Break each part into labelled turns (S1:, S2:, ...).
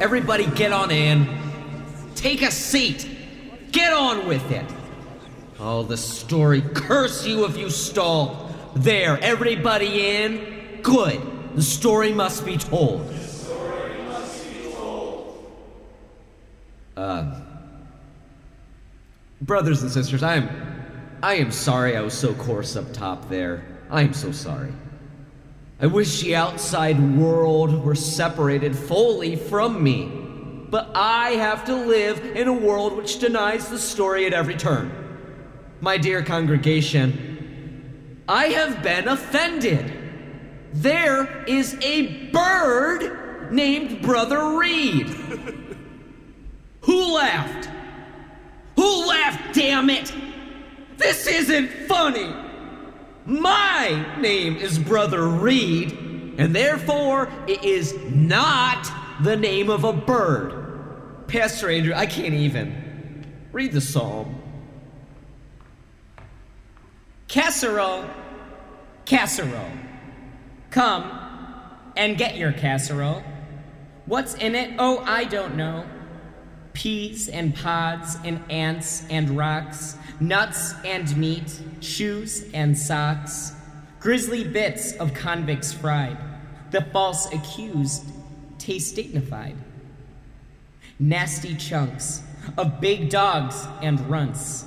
S1: everybody get on in. Take a seat. Get on with it. Oh, the story. Curse you if you stall. There, everybody in? Good. The story must be told. Uh, brothers and sisters, I am I am sorry I was so coarse up top there. I am so sorry. I wish the outside world were separated fully from me. But I have to live in a world which denies the story at every turn. My dear congregation, I have been offended. There is a bird named Brother Reed. Who laughed? Who laughed, damn it? This isn't funny. My name is Brother Reed, and therefore it is not the name of a bird. Pastor Andrew, I can't even. Read the psalm.
S2: Casserole, casserole. Come and get your casserole. What's in it? Oh, I don't know. Peas and pods and ants and rocks, nuts and meat, shoes and socks, grisly bits of convicts fried. The false accused taste dignified. Nasty chunks of big dogs and runts,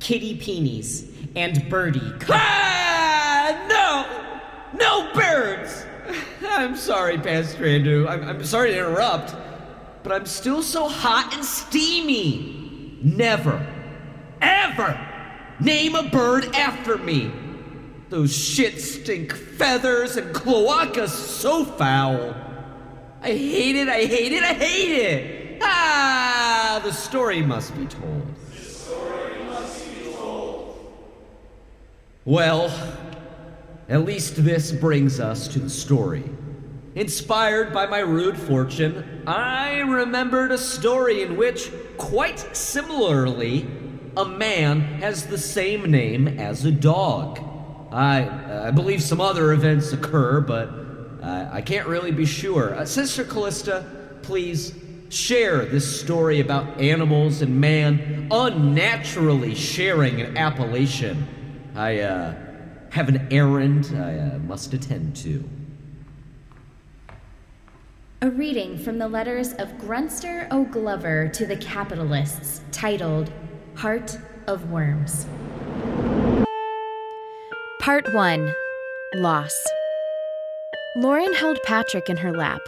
S2: kitty peenies and birdie.
S1: Ah, no! No birds! I'm sorry, Pastor Andrew. I'm, I'm sorry to interrupt, but I'm still so hot and steamy. Never, ever name a bird after me. Those shit stink feathers and cloacas so foul. I hate it, I hate it, I hate it. Ah, the story must be told. The story must be told. Well, at least this brings us to the story. Inspired by my rude fortune, I remembered a story in which, quite similarly, a man has the same name as a dog. I, I believe some other events occur, but uh, I can't really be sure. Uh, Sister Callista, please share this story about animals and man unnaturally sharing an appellation. I uh, have an errand I uh, must attend to.
S3: A reading from the letters of Grunster O'Glover to the capitalists, titled Heart of Worms. Part 1 Loss. Lauren held Patrick in her lap,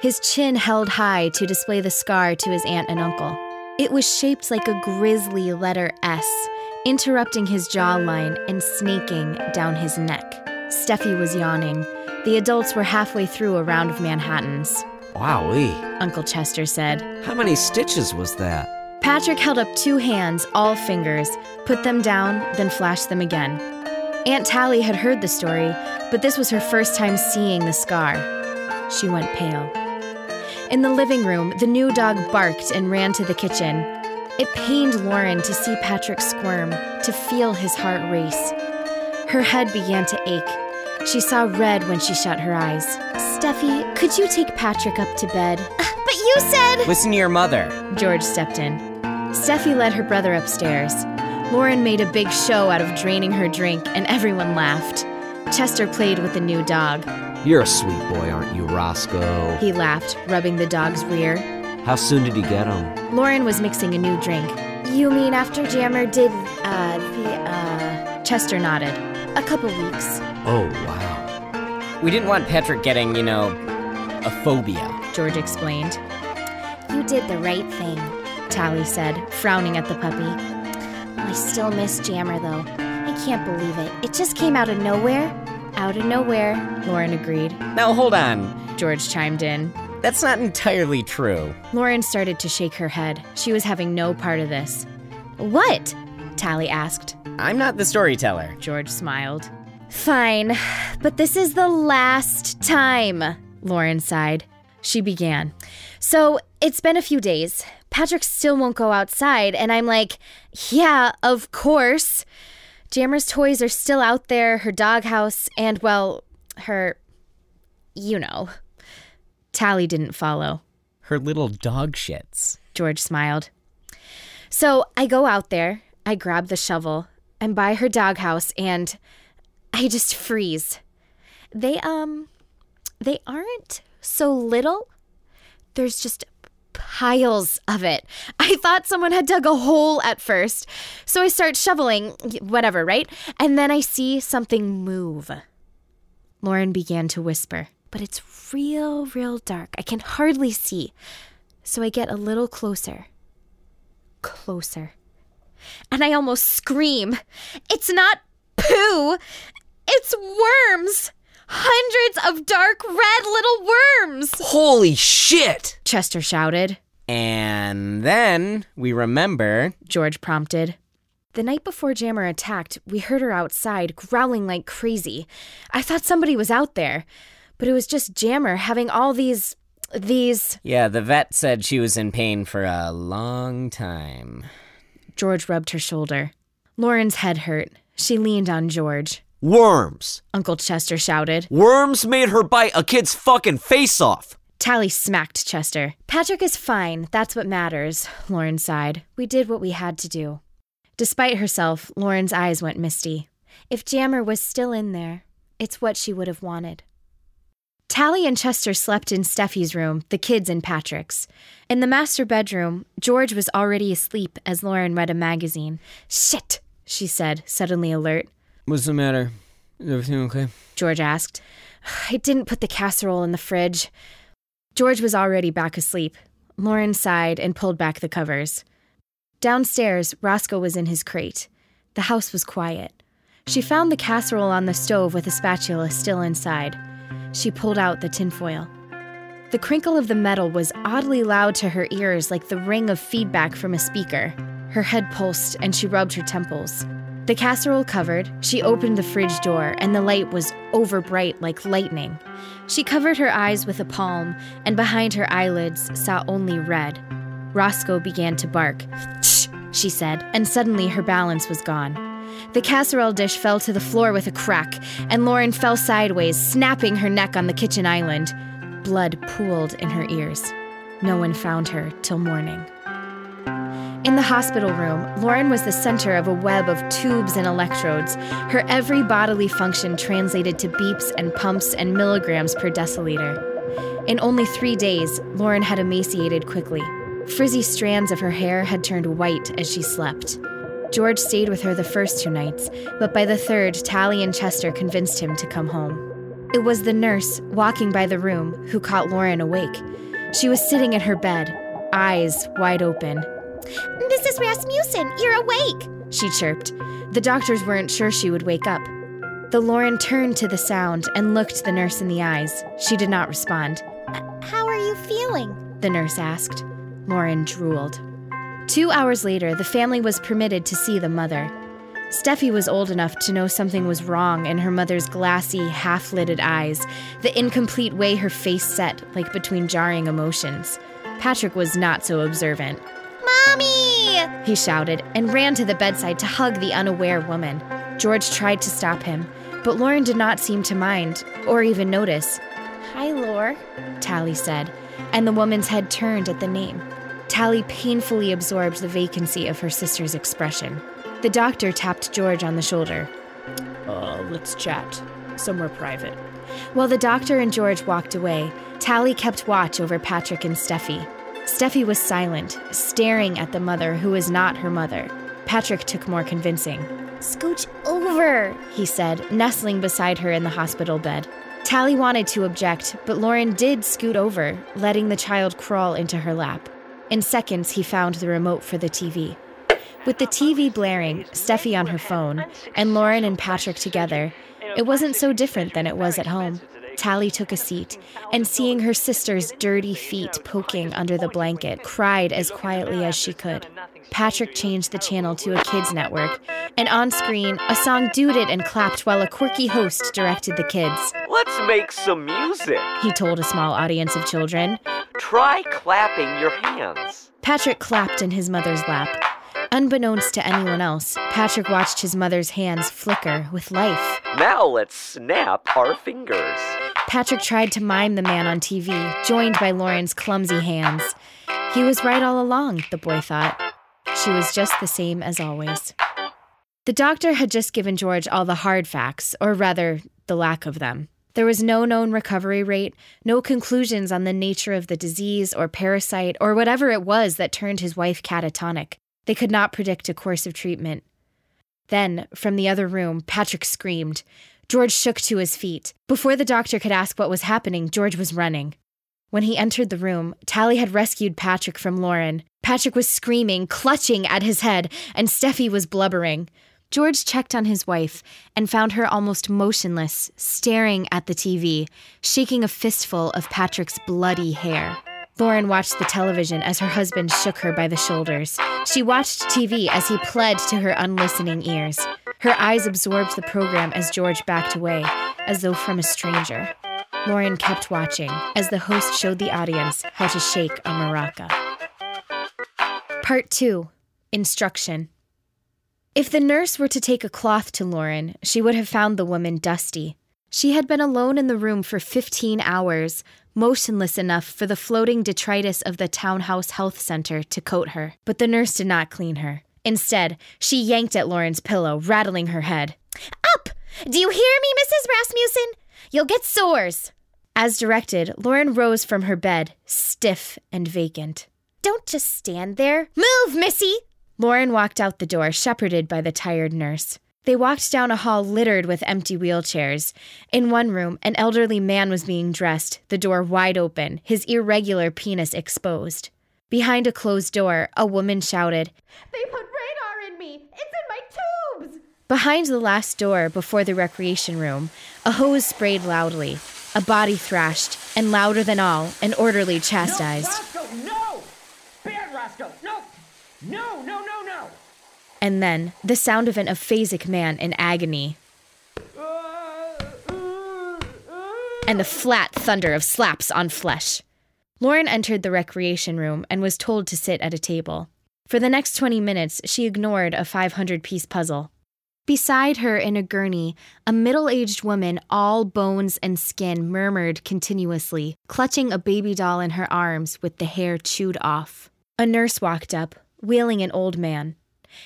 S3: his chin held high to display the scar to his aunt and uncle. It was shaped like a grisly letter S, interrupting his jawline and snaking down his neck. Steffi was yawning. The adults were halfway through a round of Manhattans.
S4: Wowee.
S3: Uncle Chester said.
S4: How many stitches was that?
S3: Patrick held up two hands, all fingers, put them down, then flashed them again. Aunt Tally had heard the story, but this was her first time seeing the scar. She went pale. In the living room, the new dog barked and ran to the kitchen. It pained Lauren to see Patrick squirm, to feel his heart race. Her head began to ache. She saw red when she shut her eyes. Steffi, could you take Patrick up to bed?
S5: But you said.
S4: Listen to your mother.
S3: George stepped in. Steffi led her brother upstairs. Lauren made a big show out of draining her drink, and everyone laughed. Chester played with the new dog.
S4: You're a sweet boy, aren't you, Roscoe?
S3: He laughed, rubbing the dog's rear.
S4: How soon did you get him?
S3: Lauren was mixing a new drink.
S5: You mean after Jammer did, uh, the, uh.
S3: Chester nodded. A couple weeks.
S4: Oh, wow.
S6: We didn't want Patrick getting, you know, a phobia.
S3: George explained.
S5: You did the right thing.
S3: Tally said, frowning at the puppy.
S5: I still miss Jammer, though. I can't believe it. It just came out of nowhere.
S3: Out of nowhere, Lauren agreed.
S6: Now hold on.
S3: George chimed in.
S6: That's not entirely true.
S3: Lauren started to shake her head. She was having no part of this. What? Tally asked.
S6: I'm not the storyteller.
S3: George smiled.
S5: Fine, but this is the last time.
S3: Lauren sighed. She began. So, it's been a few days. Patrick still won't go outside, and I'm like, yeah, of course. Jammer's toys are still out there, her doghouse, and, well, her. You know. Tally didn't follow.
S6: Her little dog shits.
S3: George smiled. So I go out there, I grab the shovel, I'm by her doghouse, and I just freeze. They, um, they aren't so little. There's just piles of it. I thought someone had dug a hole at first. So I start shoveling, whatever, right? And then I see something move. Lauren began to whisper, but it's real, real dark. I can hardly see. So I get a little closer. Closer. And I almost scream. It's not poo, it's worms! Hundreds of dark red little worms!
S4: Holy shit!
S3: Chester shouted.
S6: And then we remember.
S3: George prompted. The night before Jammer attacked, we heard her outside growling like crazy. I thought somebody was out there, but it was just Jammer having all these. these.
S6: Yeah, the vet said she was in pain for a long time.
S3: George rubbed her shoulder. Lauren's head hurt. She leaned on George.
S4: Worms.
S3: Uncle Chester shouted.
S4: Worms made her bite a kid's fucking face off.
S3: Tally smacked Chester. Patrick is fine. That's what matters, Lauren sighed. We did what we had to do. Despite herself, Lauren's eyes went misty. If Jammer was still in there, it's what she would have wanted. Tally and Chester slept in Steffi's room, the kids in Patrick's. In the master bedroom, George was already asleep as Lauren read a magazine. Shit, she said, suddenly alert.
S6: What's the matter? Is everything okay?
S3: George asked. I didn't put the casserole in the fridge. George was already back asleep. Lauren sighed and pulled back the covers. Downstairs, Roscoe was in his crate. The house was quiet. She found the casserole on the stove with a spatula still inside. She pulled out the tinfoil. The crinkle of the metal was oddly loud to her ears, like the ring of feedback from a speaker. Her head pulsed, and she rubbed her temples. The casserole covered, she opened the fridge door, and the light was overbright like lightning. She covered her eyes with a palm, and behind her eyelids saw only red. Roscoe began to bark. Shh, she said, and suddenly her balance was gone. The casserole dish fell to the floor with a crack, and Lauren fell sideways, snapping her neck on the kitchen island. Blood pooled in her ears. No one found her till morning. In the hospital room, Lauren was the center of a web of tubes and electrodes, her every bodily function translated to beeps and pumps and milligrams per deciliter. In only three days, Lauren had emaciated quickly. Frizzy strands of her hair had turned white as she slept. George stayed with her the first two nights, but by the third, Tally and Chester convinced him to come home. It was the nurse, walking by the room, who caught Lauren awake. She was sitting in her bed, eyes wide open.
S5: Mrs. Rasmussen, you're awake,
S3: she chirped. The doctors weren't sure she would wake up. The Lauren turned to the sound and looked the nurse in the eyes. She did not respond.
S5: Uh, how are you feeling?
S3: The nurse asked. Lauren drooled. Two hours later, the family was permitted to see the mother. Steffi was old enough to know something was wrong in her mother's glassy, half lidded eyes, the incomplete way her face set, like between jarring emotions. Patrick was not so observant.
S5: Mommy!
S3: He shouted and ran to the bedside to hug the unaware woman. George tried to stop him, but Lauren did not seem to mind or even notice.
S5: Hi, Lore,
S3: Tally said, and the woman's head turned at the name. Tally painfully absorbed the vacancy of her sister's expression. The doctor tapped George on the shoulder.
S7: Uh, let's chat. Somewhere private.
S3: While the doctor and George walked away, Tally kept watch over Patrick and Steffi. Steffi was silent, staring at the mother who was not her mother. Patrick took more convincing.
S5: Scooch over,
S3: he said, nestling beside her in the hospital bed. Tally wanted to object, but Lauren did scoot over, letting the child crawl into her lap. In seconds, he found the remote for the TV. With the TV blaring, Steffi on her phone, and Lauren and Patrick together, it wasn't so different than it was at home. Tally took a seat, and seeing her sister's dirty feet poking under the blanket, cried as quietly as she could. Patrick changed the channel to a kids' network, and on screen, a song duded and clapped while a quirky host directed the kids.
S4: Let's make some music.
S3: He told a small audience of children.
S4: Try clapping your hands.
S3: Patrick clapped in his mother's lap. Unbeknownst to anyone else, Patrick watched his mother's hands flicker with life.
S4: Now let's snap our fingers.
S3: Patrick tried to mime the man on TV, joined by Lauren's clumsy hands. He was right all along, the boy thought. She was just the same as always. The doctor had just given George all the hard facts, or rather, the lack of them. There was no known recovery rate, no conclusions on the nature of the disease or parasite or whatever it was that turned his wife catatonic. They could not predict a course of treatment. Then, from the other room, Patrick screamed. George shook to his feet. Before the doctor could ask what was happening, George was running. When he entered the room, Tally had rescued Patrick from Lauren. Patrick was screaming, clutching at his head, and Steffi was blubbering. George checked on his wife and found her almost motionless, staring at the TV, shaking a fistful of Patrick's bloody hair. Lauren watched the television as her husband shook her by the shoulders. She watched TV as he pled to her unlistening ears. Her eyes absorbed the program as George backed away, as though from a stranger. Lauren kept watching as the host showed the audience how to shake a maraca. Part 2 Instruction. If the nurse were to take a cloth to Lauren, she would have found the woman dusty. She had been alone in the room for 15 hours, motionless enough for the floating detritus of the townhouse health center to coat her. But the nurse did not clean her. Instead, she yanked at Lauren's pillow, rattling her head.
S5: Up! Do you hear me, Mrs. Rasmussen? You'll get sores.
S3: As directed, Lauren rose from her bed, stiff and vacant.
S5: Don't just stand there. Move, Missy!
S3: Lauren walked out the door, shepherded by the tired nurse. They walked down a hall littered with empty wheelchairs. In one room, an elderly man was being dressed, the door wide open, his irregular penis exposed. Behind a closed door, a woman shouted,
S8: They put radar in me! It's in my tubes!
S3: Behind the last door, before the recreation room, a hose sprayed loudly. A body thrashed, and louder than all, an orderly chastised.
S2: No, Roscoe, no! Bad Roscoe, no! No, no, no, no!
S3: And then the sound of an aphasic man in agony. And the flat thunder of slaps on flesh. Lauren entered the recreation room and was told to sit at a table. For the next 20 minutes, she ignored a 500 piece puzzle. Beside her in a gurney, a middle aged woman, all bones and skin, murmured continuously, clutching a baby doll in her arms with the hair chewed off. A nurse walked up, wheeling an old man.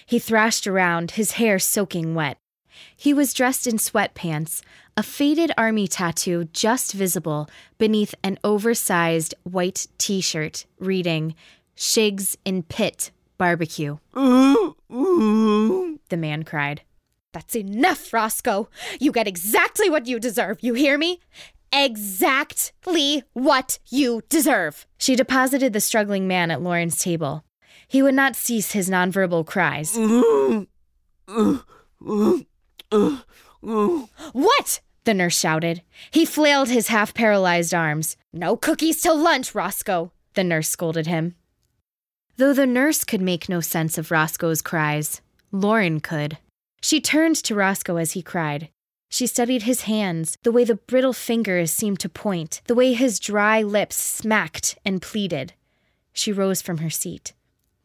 S3: He thrashed around, his hair soaking wet. He was dressed in sweatpants, a faded army tattoo just visible beneath an oversized white t shirt reading, Shigs in Pit Barbecue. the man cried.
S8: That's enough, Roscoe. You get exactly what you deserve. You hear me? Exactly what you deserve.
S3: She deposited the struggling man at Lauren's table. He would not cease his nonverbal cries.
S8: What?
S3: The nurse shouted. He flailed his half paralyzed arms.
S8: No cookies till lunch, Roscoe.
S3: The nurse scolded him. Though the nurse could make no sense of Roscoe's cries, Lauren could. She turned to Roscoe as he cried. She studied his hands, the way the brittle fingers seemed to point, the way his dry lips smacked and pleaded. She rose from her seat.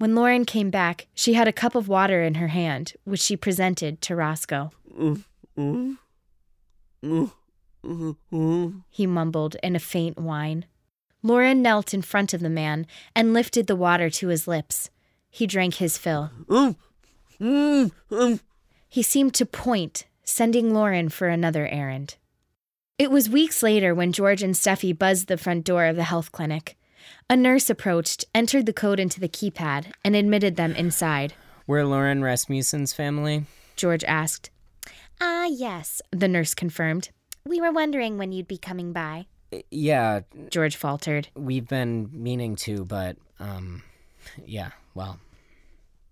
S3: When Lauren came back, she had a cup of water in her hand, which she presented to Roscoe. He mumbled in a faint whine. Lauren knelt in front of the man and lifted the water to his lips. He drank his fill. He seemed to point, sending Lauren for another errand. It was weeks later when George and Steffi buzzed the front door of the health clinic. A nurse approached, entered the code into the keypad, and admitted them inside.
S6: We're Lauren Rasmussen's family.
S3: George asked.
S5: Ah, yes.
S3: The nurse confirmed.
S5: We were wondering when you'd be coming by.
S6: Yeah,
S3: George faltered.
S6: we've been meaning to, but, um, yeah, well,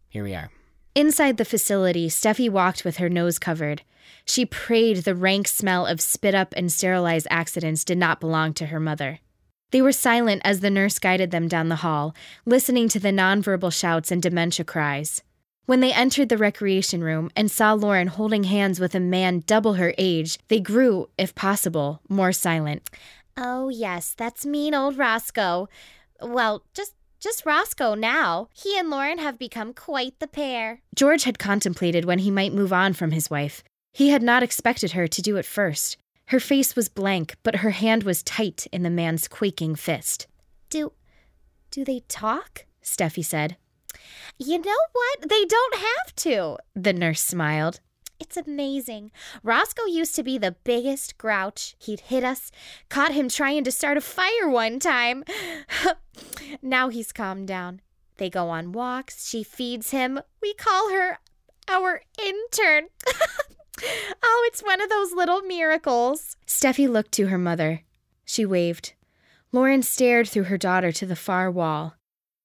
S6: here we are.
S3: Inside the facility, Steffi walked with her nose covered. She prayed the rank smell of spit up and sterilized accidents did not belong to her mother. They were silent as the nurse guided them down the hall, listening to the nonverbal shouts and dementia cries. When they entered the recreation room and saw Lauren holding hands with a man double her age, they grew, if possible, more silent.
S5: Oh, yes, that's mean old Roscoe. Well, just just Roscoe now. He and Lauren have become quite the pair.
S3: George had contemplated when he might move on from his wife. He had not expected her to do it first. Her face was blank, but her hand was tight in the man's quaking fist.
S5: Do do they talk?
S3: Steffi said.
S5: You know what? They don't have to.
S3: The nurse smiled.
S5: It's amazing. Roscoe used to be the biggest grouch. He'd hit us, caught him trying to start a fire one time. now he's calmed down. They go on walks. She feeds him. We call her our intern. oh, it's one of those little miracles.
S3: Steffi looked to her mother. She waved. Lauren stared through her daughter to the far wall.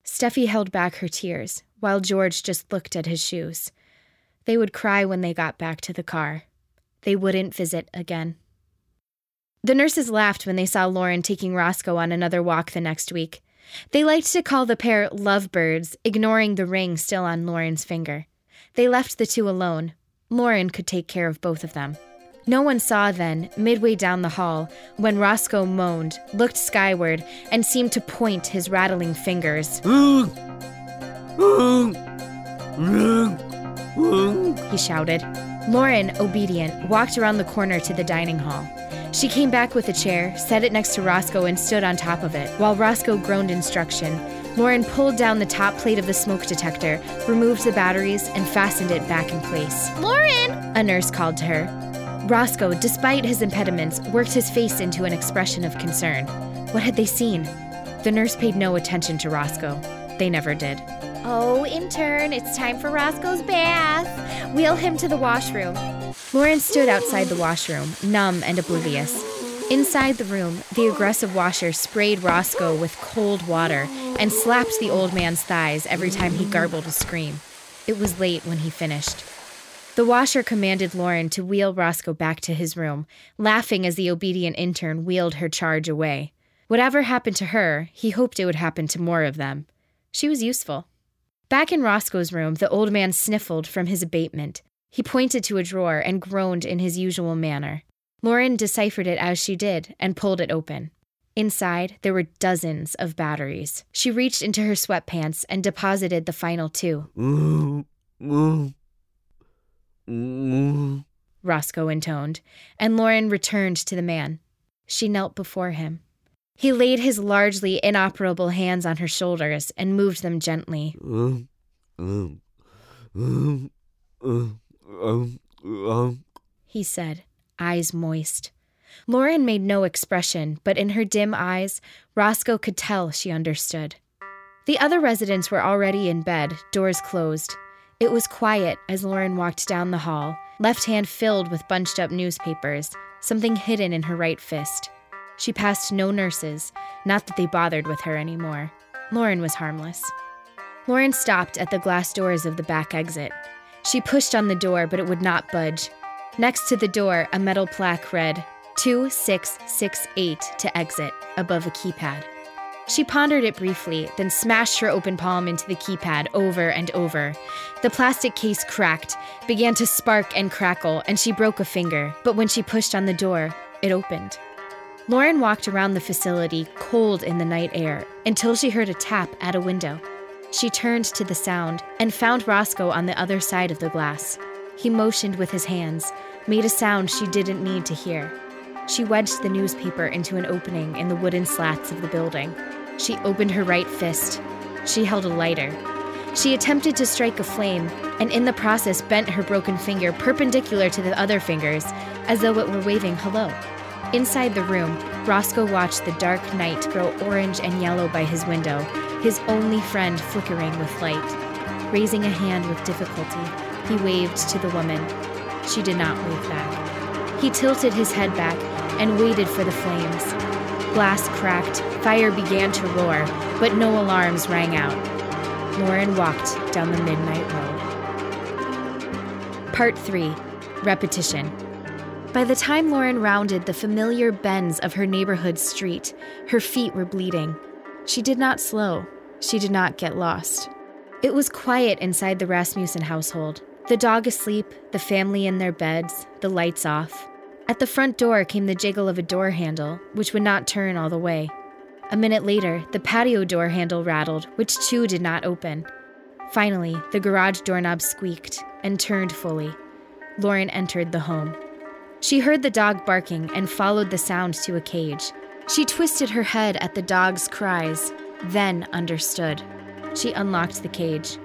S3: Steffi held back her tears, while George just looked at his shoes. They would cry when they got back to the car. They wouldn't visit again. The nurses laughed when they saw Lauren taking Roscoe on another walk the next week. They liked to call the pair lovebirds, ignoring the ring still on Lauren's finger. They left the two alone. Lauren could take care of both of them. No one saw then, midway down the hall, when Roscoe moaned, looked skyward, and seemed to point his rattling fingers. he shouted. Lauren, obedient, walked around the corner to the dining hall. She came back with a chair, set it next to Roscoe, and stood on top of it. While Roscoe groaned instruction, Lauren pulled down the top plate of the smoke detector, removed the batteries, and fastened it back in place.
S5: Lauren!
S3: A nurse called to her. Roscoe, despite his impediments, worked his face into an expression of concern. What had they seen? The nurse paid no attention to Roscoe. They never did.
S5: Oh, intern, it's time for Roscoe's bath. Wheel him to the washroom.
S3: Lauren stood outside the washroom, numb and oblivious. Inside the room, the aggressive washer sprayed Roscoe with cold water and slapped the old man's thighs every time he garbled a scream. It was late when he finished. The washer commanded Lauren to wheel Roscoe back to his room, laughing as the obedient intern wheeled her charge away. Whatever happened to her, he hoped it would happen to more of them. She was useful. Back in Roscoe's room, the old man sniffled from his abatement. He pointed to a drawer and groaned in his usual manner. Lauren deciphered it as she did and pulled it open. Inside, there were dozens of batteries. She reached into her sweatpants and deposited the final two. Roscoe intoned, and Lauren returned to the man. She knelt before him. He laid his largely inoperable hands on her shoulders and moved them gently. He said, eyes moist. Lauren made no expression, but in her dim eyes, Roscoe could tell she understood. The other residents were already in bed, doors closed. It was quiet as Lauren walked down the hall, left hand filled with bunched up newspapers, something hidden in her right fist. She passed no nurses, not that they bothered with her anymore. Lauren was harmless. Lauren stopped at the glass doors of the back exit. She pushed on the door, but it would not budge. Next to the door, a metal plaque read 2668 to exit above a keypad. She pondered it briefly, then smashed her open palm into the keypad over and over. The plastic case cracked, began to spark and crackle, and she broke a finger. But when she pushed on the door, it opened. Lauren walked around the facility, cold in the night air, until she heard a tap at a window. She turned to the sound and found Roscoe on the other side of the glass. He motioned with his hands, made a sound she didn't need to hear. She wedged the newspaper into an opening in the wooden slats of the building. She opened her right fist. She held a lighter. She attempted to strike a flame, and in the process bent her broken finger perpendicular to the other fingers, as though it were waving hello. Inside the room, Roscoe watched the dark night grow orange and yellow by his window, his only friend flickering with light. Raising a hand with difficulty, he waved to the woman. She did not wave back. He tilted his head back and waited for the flames. Glass cracked, fire began to roar, but no alarms rang out. Lauren walked down the midnight road. Part 3 Repetition. By the time Lauren rounded the familiar bends of her neighborhood street, her feet were bleeding. She did not slow. She did not get lost. It was quiet inside the Rasmussen household. The dog asleep, the family in their beds, the lights off. At the front door came the jiggle of a door handle, which would not turn all the way. A minute later, the patio door handle rattled, which too did not open. Finally, the garage doorknob squeaked and turned fully. Lauren entered the home. She heard the dog barking and followed the sound to a cage. She twisted her head at the dog's cries, then understood. She unlocked the cage.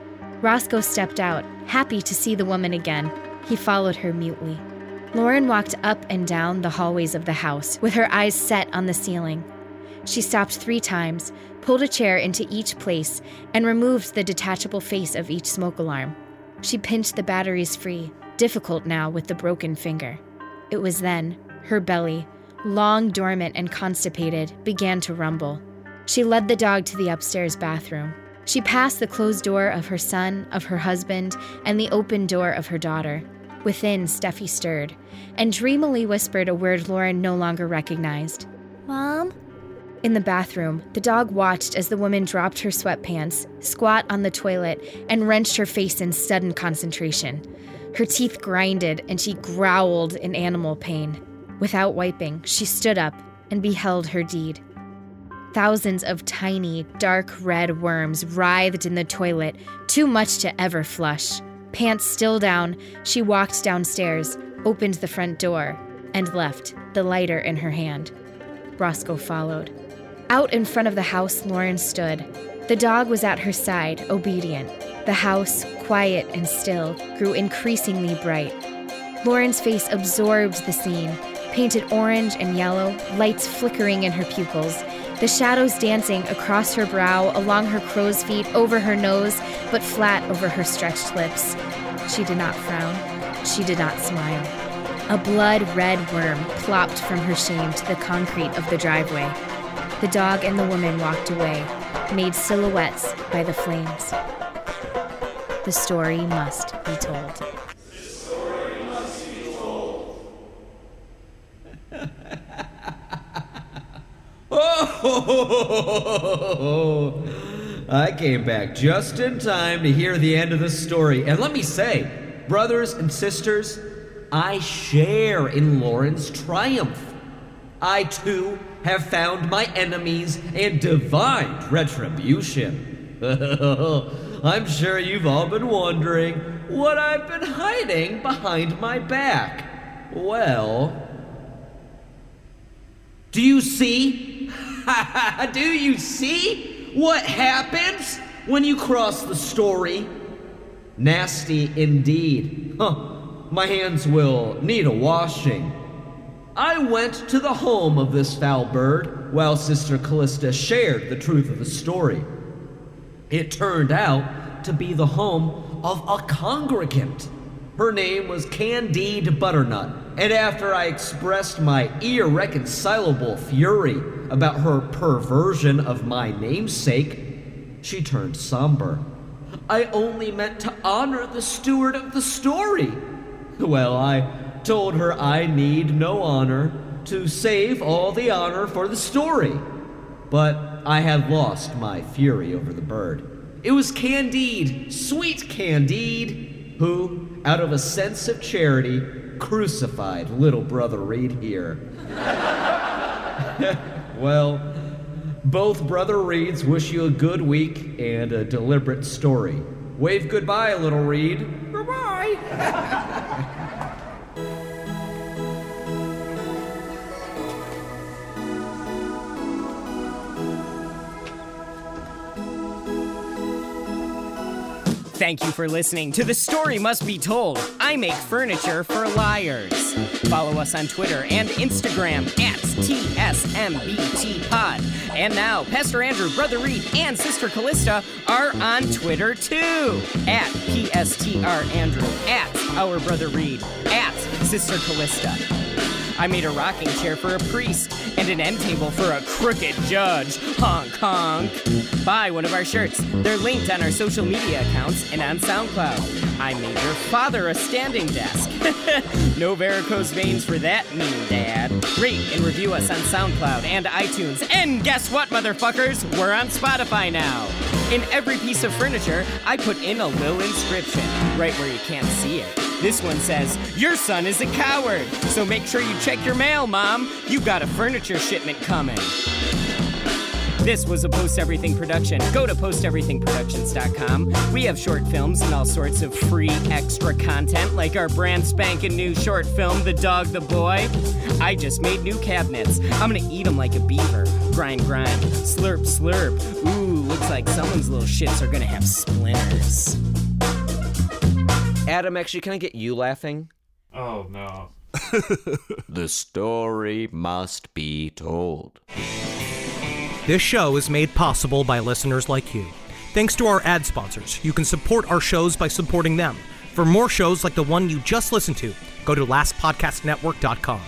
S3: Roscoe stepped out, happy to see the woman again. He followed her mutely. Lauren walked up and down the hallways of the house with her eyes set on the ceiling. She stopped three times, pulled a chair into each place, and removed the detachable face of each smoke alarm. She pinched the batteries free, difficult now with the broken finger. It was then her belly, long dormant and constipated, began to rumble. She led the dog to the upstairs bathroom. She passed the closed door of her son, of her husband, and the open door of her daughter. Within, Steffi stirred and dreamily whispered a word Lauren no longer recognized.
S5: Mom?
S3: In the bathroom, the dog watched as the woman dropped her sweatpants, squat on the toilet, and wrenched her face in sudden concentration. Her teeth grinded and she growled in animal pain. Without wiping, she stood up and beheld her deed. Thousands of tiny, dark red worms writhed in the toilet, too much to ever flush. Pants still down, she walked downstairs, opened the front door, and left, the lighter in her hand. Roscoe followed. Out in front of the house, Lauren stood. The dog was at her side, obedient. The house, quiet and still, grew increasingly bright. Lauren's face absorbed the scene, painted orange and yellow, lights flickering in her pupils, the shadows dancing across her brow, along her crow's feet, over her nose, but flat over her stretched lips. She did not frown. She did not smile. A blood red worm plopped from her shame to the concrete of the driveway. The dog and the woman walked away, made silhouettes by the flames. The story must be told.
S1: I came back just in time to hear the end of the story. And let me say, brothers and sisters, I share in Lauren's triumph. I too have found my enemies and divined retribution. I'm sure you've all been wondering what I've been hiding behind my back. Well, do you see? Do you see what happens when you cross the story? Nasty indeed. Huh. My hands will need a washing. I went to the home of this foul bird while Sister Callista shared the truth of the story. It turned out to be the home of a congregant. Her name was Candide Butternut, and after I expressed my irreconcilable fury about her perversion of my namesake, she turned somber. I only meant to honor the steward of the story. Well, I told her I need no honor to save all the honor for the story. But I had lost my fury over the bird. It was Candide, sweet Candide, who, out of a sense of charity, crucified little brother Reed here. well, both brother Reeds wish you a good week and a deliberate story. Wave goodbye, little Reed. Goodbye.
S2: Thank you for listening to The Story Must Be Told. I make furniture for liars. Follow us on Twitter and Instagram at TSMBTPod. And now, Pastor Andrew, Brother Reed, and Sister Callista are on Twitter too at PSTR Andrew, at Our Brother Reed, at Sister Callista. I made a rocking chair for a priest and an end table for a crooked judge. Honk honk. Buy one of our shirts. They're linked on our social media accounts and on SoundCloud. I made your father a standing desk. no varicose veins for that mean dad. Rate and review us on SoundCloud and iTunes. And guess what, motherfuckers? We're on Spotify now. In every piece of furniture, I put in a little inscription, right where you can't see it. This one says, Your son is a coward, so make sure you check your mail, Mom. You got a furniture shipment coming. This was a Post Everything production. Go to posteverythingproductions.com. We have short films and all sorts of free extra content, like our brand spanking new short film, The Dog the Boy. I just made new cabinets. I'm gonna eat them like a beaver. Grind, grind. Slurp, slurp. Ooh, looks like someone's little shits are gonna have splinters.
S4: Adam, actually, can I get you laughing?
S9: Oh no.
S4: The story must be told.
S10: This show is made possible by listeners like you. Thanks to our ad sponsors, you can support our shows by supporting them. For more shows like the one you just listened to, go to lastpodcastnetwork.com.